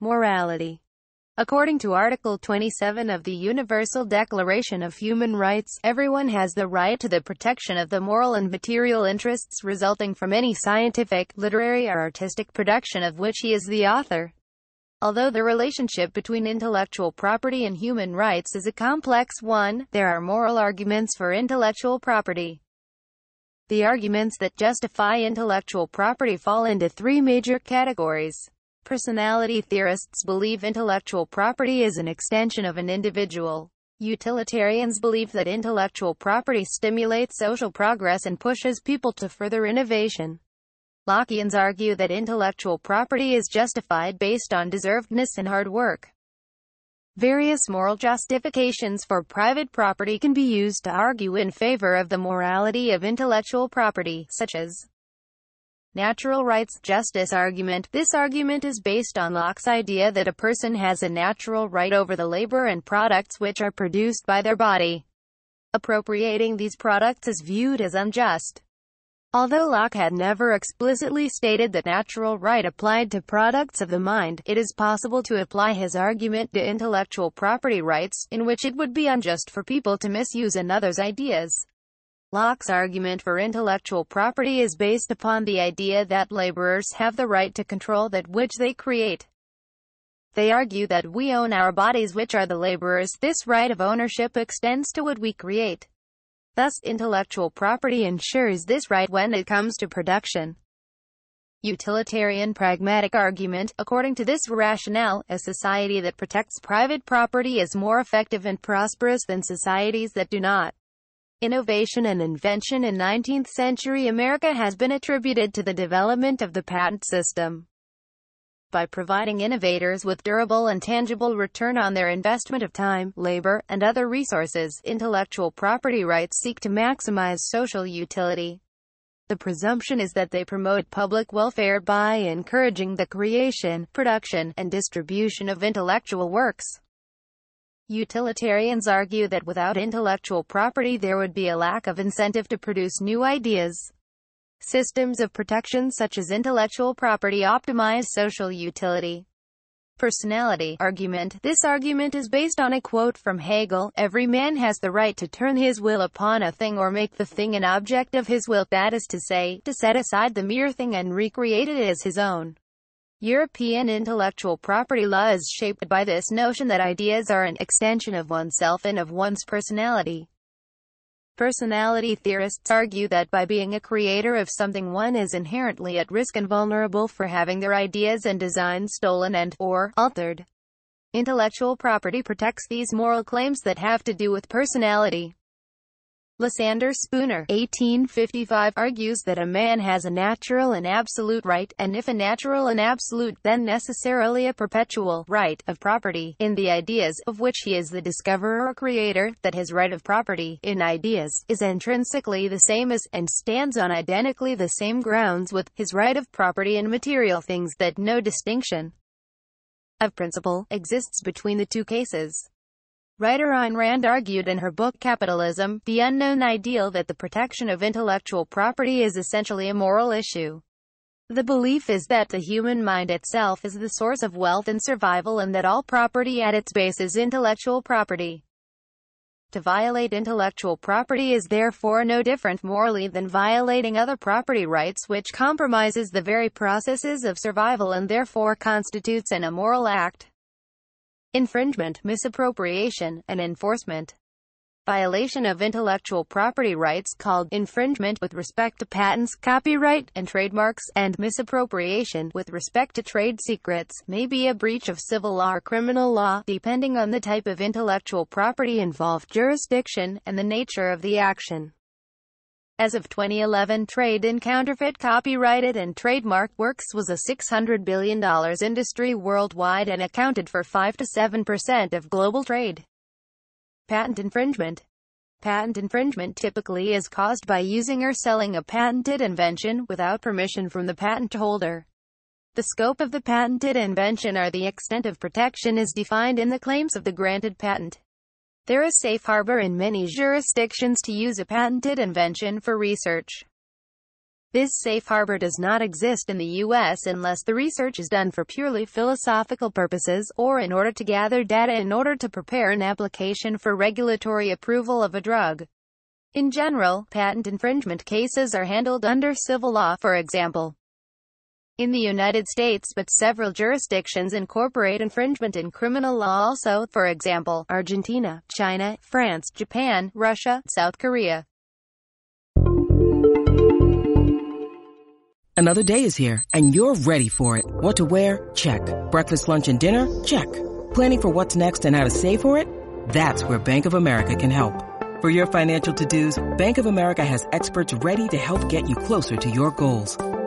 Morality According to Article 27 of the Universal Declaration of Human Rights, everyone has the right to the protection of the moral and material interests resulting from any scientific, literary or artistic production of which he is the author. Although the relationship between intellectual property and human rights is a complex one, there are moral arguments for intellectual property. The arguments that justify intellectual property fall into three major categories. Personality theorists believe intellectual property is an extension of an individual. Utilitarians believe that intellectual property stimulates social progress and pushes people to further innovation. Lockeans argue that intellectual property is justified based on deservedness and hard work. Various moral justifications for private property can be used to argue in favor of the morality of intellectual property, such as natural rights justice argument. This argument is based on Locke's idea that a person has a natural right over the labor and products which are produced by their body. Appropriating these products is viewed as unjust. Although Locke had never explicitly stated that natural right applied to products of the mind, it is possible to apply his argument to intellectual property rights, in which it would be unjust for people to misuse another's ideas. Locke's argument for intellectual property is based upon the idea that laborers have the right to control that which they create. They argue that we own our bodies which are the laborers. This right of ownership extends to what we create. Thus, intellectual property ensures this right when it comes to production. Utilitarian pragmatic argument, according to this rationale, a society that protects private property is more effective and prosperous than societies that do not. Innovation and invention in 19th-century America has been attributed to the development of the patent system. By providing innovators with durable and tangible return on their investment of time, labor, and other resources, intellectual property rights seek to maximize social utility. The presumption is that they promote public welfare by encouraging the creation, production, and distribution of intellectual works. Utilitarians argue that without intellectual property there would be a lack of incentive to produce new ideas. Systems of protection such as intellectual property optimize social utility. Personality argument. This argument is based on a quote from Hegel, Every man has the right to turn his will upon a thing or make the thing an object of his will, that is to say, to set aside the mere thing and recreate it as his own. European intellectual property law is shaped by this notion that ideas are an extension of oneself and of one's personality. Personality theorists argue that by being a creator of something one is inherently at risk and vulnerable for having their ideas and designs stolen and, or, altered. Intellectual property protects these moral claims that have to do with personality. Lysander Spooner 1855 argues that a man has a natural and absolute right, and if a natural and absolute, then necessarily a perpetual, right, of property, in the ideas, of which he is the discoverer or creator, that his right of property, in ideas, is intrinsically the same as, and stands on identically the same grounds with, his right of property in material things, that no distinction of principle exists between the two cases. Writer Ayn Rand argued in her book Capitalism, The Unknown Ideal that the protection of intellectual property is essentially a moral issue. The belief is that the human mind itself is the source of wealth and survival and that all property at its base is intellectual property. To violate intellectual property is therefore no different morally than violating other property rights which compromises the very processes of survival and therefore constitutes an immoral act infringement, misappropriation, and enforcement. Violation of intellectual property rights called infringement with respect to patents, copyright, and trademarks, and misappropriation with respect to trade secrets, may be a breach of civil law or criminal law, depending on the type of intellectual property involved jurisdiction, and the nature of the action. As of 2011 trade in counterfeit copyrighted and trademarked works was a $600 billion industry worldwide and accounted for 5 to 7% of global trade. Patent infringement Patent infringement typically is caused by using or selling a patented invention without permission from the patent holder. The scope of the patented invention or the extent of protection is defined in the claims of the granted patent. There is safe harbor in many jurisdictions to use a patented invention for research. This safe harbor does not exist in the U.S. unless the research is done for purely philosophical purposes, or in order to gather data in order to prepare an application for regulatory approval of a drug. In general, patent infringement cases are handled under civil law, for example. In the United States, but several jurisdictions incorporate infringement in criminal law also, for example, Argentina, China, France, Japan, Russia, South Korea. Another day is here, and you're ready for it. What to wear? Check. Breakfast, lunch, and dinner? Check. Planning for what's next and how to save for it? That's where Bank of America can help. For your financial to-dos, Bank of America has experts ready to help get you closer to your goals.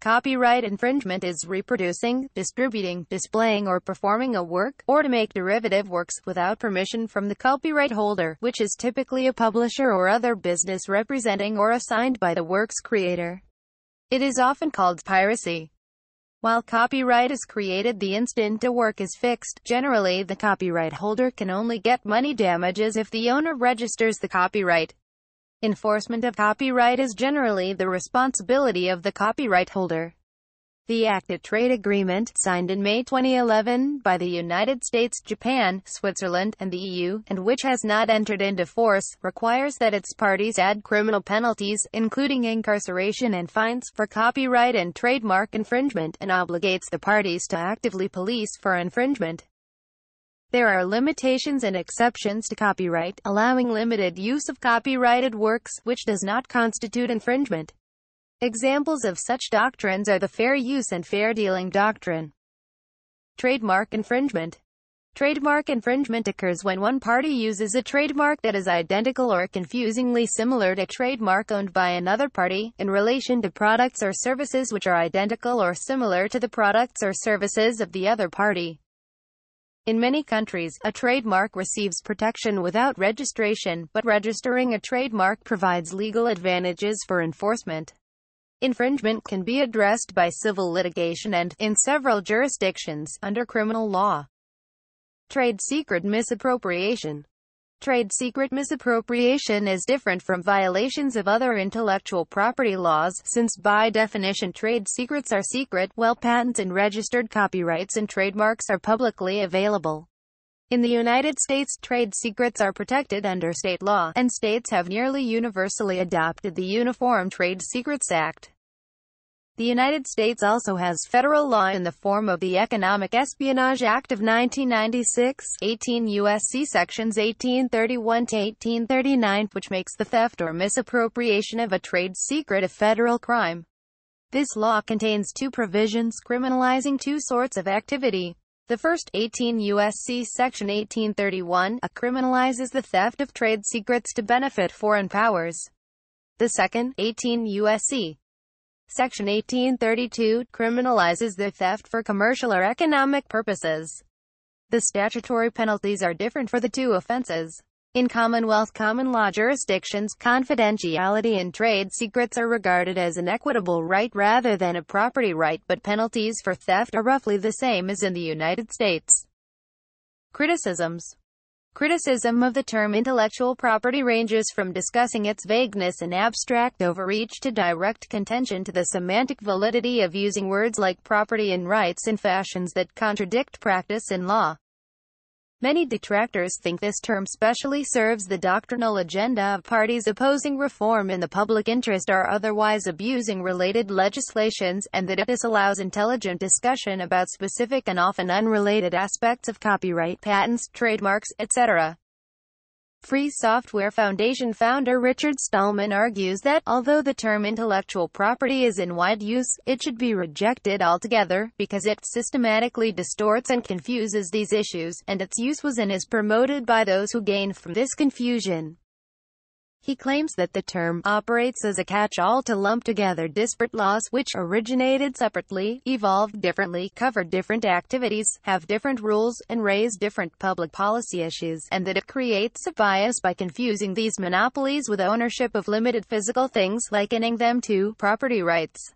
Copyright infringement is reproducing, distributing, displaying or performing a work, or to make derivative works, without permission from the copyright holder, which is typically a publisher or other business representing or assigned by the work's creator. It is often called piracy. While copyright is created the instant a work is fixed, generally the copyright holder can only get money damages if the owner registers the copyright. Enforcement of copyright is generally the responsibility of the copyright holder. The ACTA trade agreement, signed in May 2011 by the United States, Japan, Switzerland, and the EU, and which has not entered into force, requires that its parties add criminal penalties, including incarceration and fines, for copyright and trademark infringement, and obligates the parties to actively police for infringement. There are limitations and exceptions to copyright, allowing limited use of copyrighted works, which does not constitute infringement. Examples of such doctrines are the fair use and fair dealing doctrine. Trademark infringement. Trademark infringement occurs when one party uses a trademark that is identical or confusingly similar to a trademark owned by another party, in relation to products or services which are identical or similar to the products or services of the other party. In many countries, a trademark receives protection without registration, but registering a trademark provides legal advantages for enforcement. Infringement can be addressed by civil litigation and, in several jurisdictions, under criminal law. Trade secret misappropriation. Trade secret misappropriation is different from violations of other intellectual property laws, since by definition trade secrets are secret, while patents and registered copyrights and trademarks are publicly available. In the United States, trade secrets are protected under state law, and states have nearly universally adopted the Uniform Trade Secrets Act. The United States also has federal law in the form of the Economic Espionage Act of 1996, 18 U.S.C. Sections 1831 to 1839, which makes the theft or misappropriation of a trade secret a federal crime. This law contains two provisions criminalizing two sorts of activity. The first, 18 U.S.C. Section 1831, a criminalizes the theft of trade secrets to benefit foreign powers. The second, 18 U.S.C. Section 1832 criminalizes the theft for commercial or economic purposes. The statutory penalties are different for the two offenses. In Commonwealth common law jurisdictions, confidentiality and trade secrets are regarded as an equitable right rather than a property right, but penalties for theft are roughly the same as in the United States. Criticisms Criticism of the term intellectual property ranges from discussing its vagueness and abstract overreach to direct contention to the semantic validity of using words like property and rights in fashions that contradict practice in law. Many detractors think this term specially serves the doctrinal agenda of parties opposing reform in the public interest or otherwise abusing related legislations, and that it disallows intelligent discussion about specific and often unrelated aspects of copyright, patents, trademarks, etc. Free Software Foundation founder Richard Stallman argues that, although the term intellectual property is in wide use, it should be rejected altogether, because it systematically distorts and confuses these issues, and its use was and is promoted by those who gain from this confusion. He claims that the term operates as a catch-all to lump together disparate laws which originated separately, evolved differently, cover different activities, have different rules, and raise different public policy issues, and that it creates a bias by confusing these monopolies with ownership of limited physical things, likening them to property rights.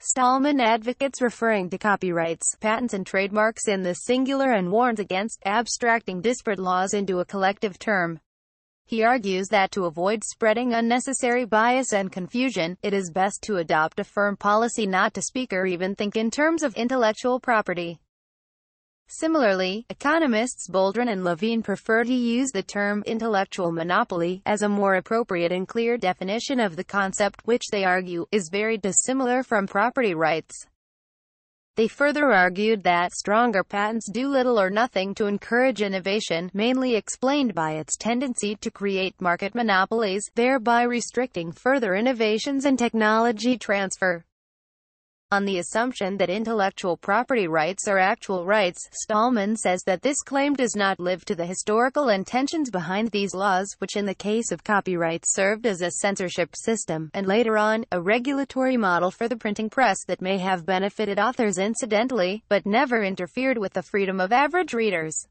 Stallman advocates referring to copyrights, patents and trademarks in the singular and warns against abstracting disparate laws into a collective term. He argues that to avoid spreading unnecessary bias and confusion, it is best to adopt a firm policy not to speak or even think in terms of intellectual property. Similarly, economists Boldrin and Levine prefer to use the term intellectual monopoly as a more appropriate and clear definition of the concept, which they argue is very dissimilar from property rights. They further argued that stronger patents do little or nothing to encourage innovation, mainly explained by its tendency to create market monopolies, thereby restricting further innovations and technology transfer. On the assumption that intellectual property rights are actual rights, Stallman says that this claim does not live to the historical intentions behind these laws, which in the case of copyright served as a censorship system, and later on, a regulatory model for the printing press that may have benefited authors incidentally, but never interfered with the freedom of average readers.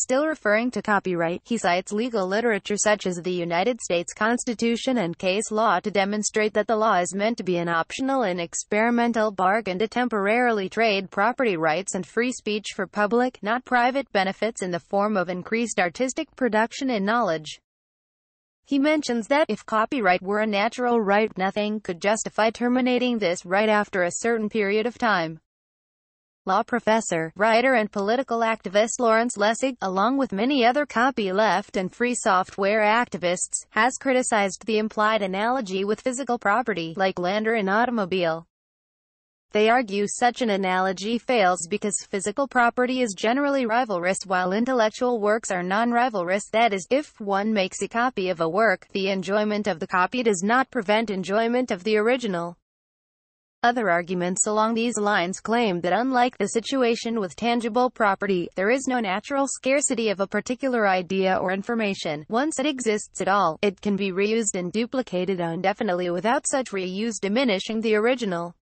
Still referring to copyright, he cites legal literature such as the United States Constitution and case law to demonstrate that the law is meant to be an optional and experimental bargain to temporarily trade property rights and free speech for public, not private benefits in the form of increased artistic production and knowledge. He mentions that if copyright were a natural right nothing could justify terminating this right after a certain period of time law professor, writer and political activist Lawrence Lessig, along with many other copyleft and free software activists, has criticized the implied analogy with physical property, like land or an automobile. They argue such an analogy fails because physical property is generally rivalrous while intellectual works are non-rivalrous that is, if one makes a copy of a work, the enjoyment of the copy does not prevent enjoyment of the original. Other arguments along these lines claim that unlike the situation with tangible property, there is no natural scarcity of a particular idea or information. Once it exists at all, it can be reused and duplicated indefinitely without such reuse diminishing the original.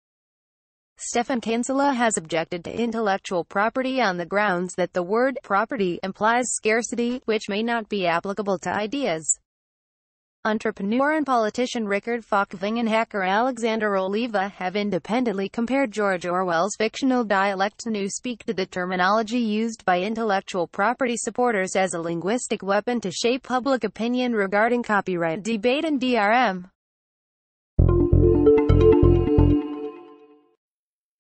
Stephan Kinsella has objected to intellectual property on the grounds that the word property implies scarcity, which may not be applicable to ideas. Entrepreneur and politician Richard Falkvinge and hacker Alexander Oliva have independently compared George Orwell's fictional dialect Newspeak to the terminology used by intellectual property supporters as a linguistic weapon to shape public opinion regarding copyright debate and DRM.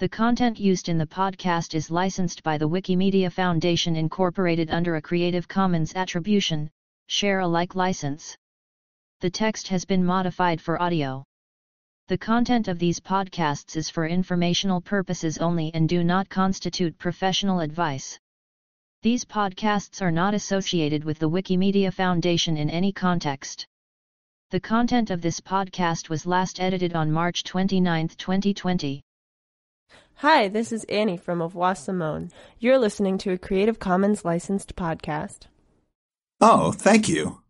The content used in the podcast is licensed by the Wikimedia Foundation Incorporated under a Creative Commons Attribution, Share Alike license. The text has been modified for audio. The content of these podcasts is for informational purposes only and do not constitute professional advice. These podcasts are not associated with the Wikimedia Foundation in any context. The content of this podcast was last edited on March 29, 2020. Hi, this is Annie from Avois Simone. You're listening to a Creative Commons licensed podcast. Oh, thank you.